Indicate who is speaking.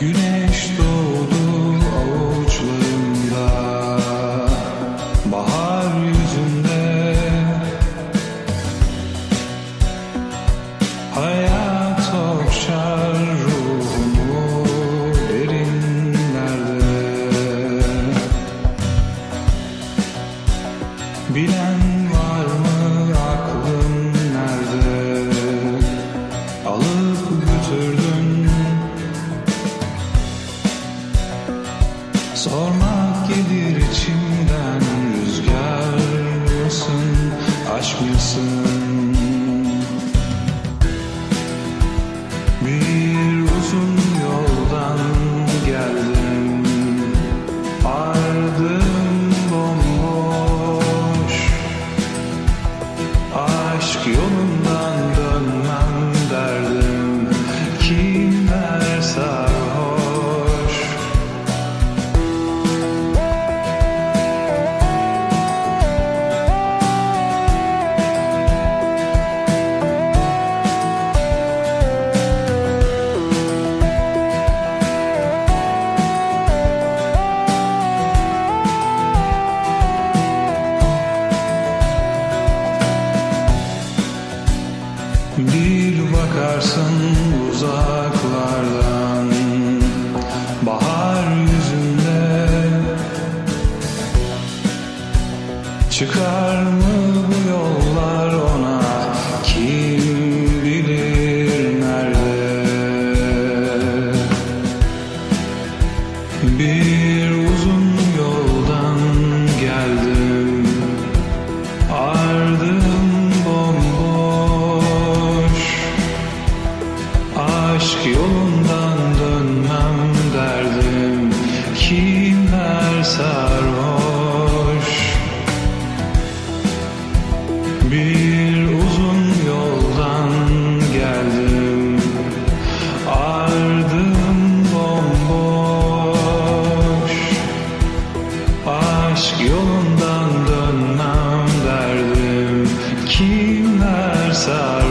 Speaker 1: Güneş doğdu avuçlarımda. Bahar yüzünde. Hayat okşar Sormak gelir içimden Rüzgar mısın aşk mısın Bir bakarsın uzaklardan. Bahar yüzünde Çıkar mı bu yollar ona? Kim bilir nerede? Bir uzun sarhoş. Bir uzun yoldan geldim. Ardım bomboş. Aşk yolundan dönmem derdim. Kimler sarhoş?